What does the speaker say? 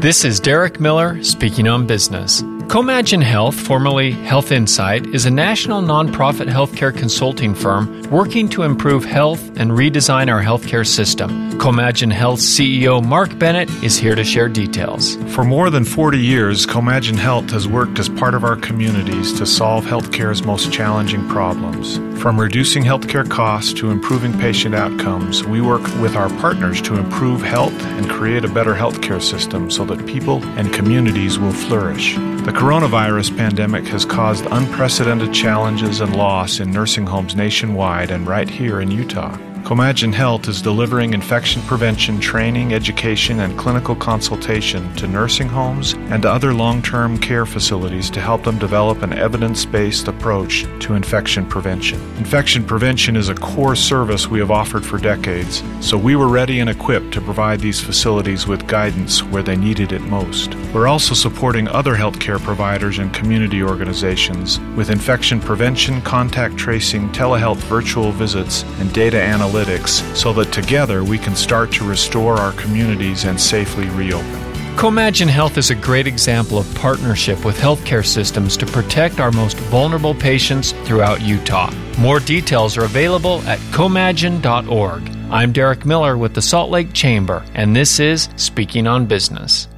This is Derek Miller speaking on business. Comagine Health, formerly Health Insight, is a national nonprofit healthcare consulting firm working to improve health and redesign our healthcare system. Comagine Health CEO Mark Bennett is here to share details. For more than 40 years, Comagine Health has worked as part of our communities to solve healthcare's most challenging problems. From reducing healthcare costs to improving patient outcomes, we work with our partners to improve health and create a better healthcare system so that people and communities will flourish. The coronavirus pandemic has caused unprecedented challenges and loss in nursing homes nationwide and right here in Utah. Comagine Health is delivering infection prevention training, education, and clinical consultation to nursing homes and other long term care facilities to help them develop an evidence based approach to infection prevention. Infection prevention is a core service we have offered for decades, so we were ready and equipped to provide these facilities with guidance where they needed it most. We're also supporting other healthcare providers and community organizations with infection prevention, contact tracing, telehealth virtual visits, and data analytics analytics so that together we can start to restore our communities and safely reopen. Comagine Health is a great example of partnership with healthcare systems to protect our most vulnerable patients throughout Utah. More details are available at comagine.org. I'm Derek Miller with the Salt Lake Chamber, and this is Speaking on Business.